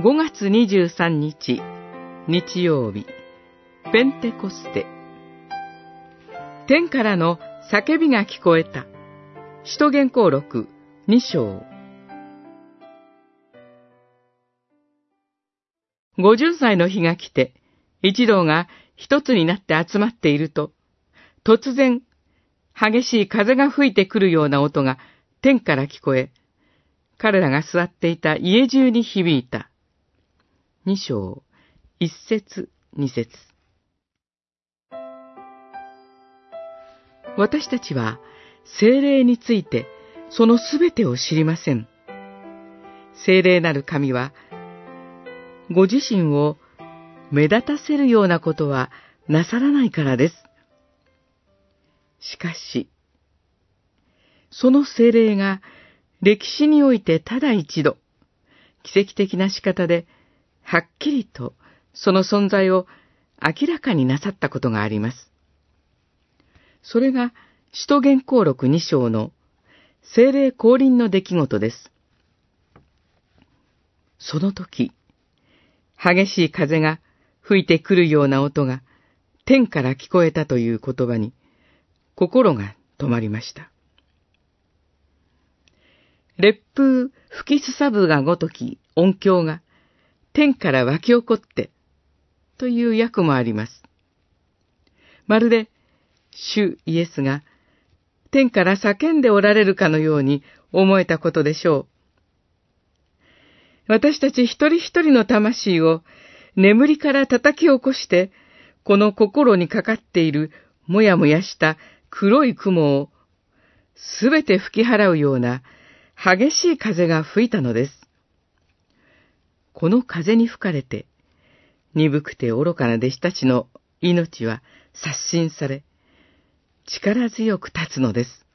5月23日、日曜日、ペンテコステ。天からの叫びが聞こえた。使徒言行録2章。50歳の日が来て、一同が一つになって集まっていると、突然、激しい風が吹いてくるような音が天から聞こえ、彼らが座っていた家中に響いた。二章、一節、二節。私たちは、精霊について、そのすべてを知りません。精霊なる神は、ご自身を目立たせるようなことはなさらないからです。しかし、その精霊が歴史においてただ一度、奇跡的な仕方ではっきりとその存在を明らかになさったことがあります。それが、使徒言行録2章の精霊降臨の出来事です。その時、激しい風が吹いてくるような音が天から聞こえたという言葉に心が止まりました。烈風吹きすさぶがごとき音響が天から湧き起こって、という訳もあります。まるで、主イエスが天から叫んでおられるかのように思えたことでしょう。私たち一人一人の魂を眠りから叩き起こして、この心にかかっているもやもやした黒い雲をすべて吹き払うような激しい風が吹いたのです。この風に吹かれて、鈍くて愚かな弟子たちの命は刷新され、力強く立つのです。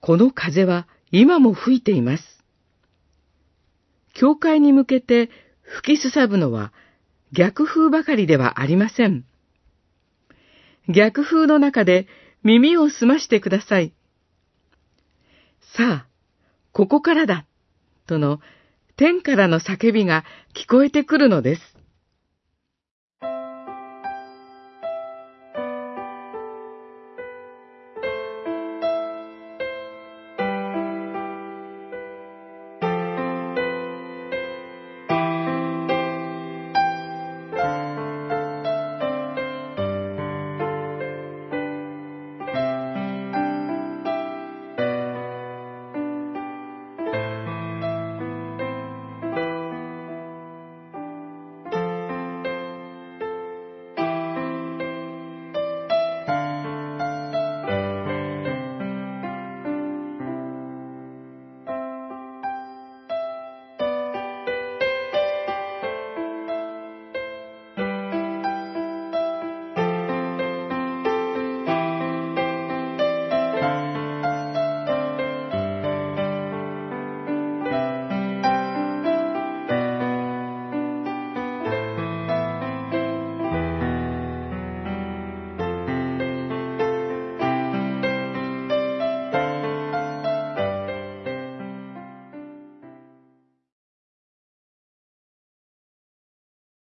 この風は今も吹いています。教会に向けて吹きすさぶのは逆風ばかりではありません。逆風の中で耳を澄ましてください。さあ、ここからだ、との天からの叫びが聞こえてくるのです。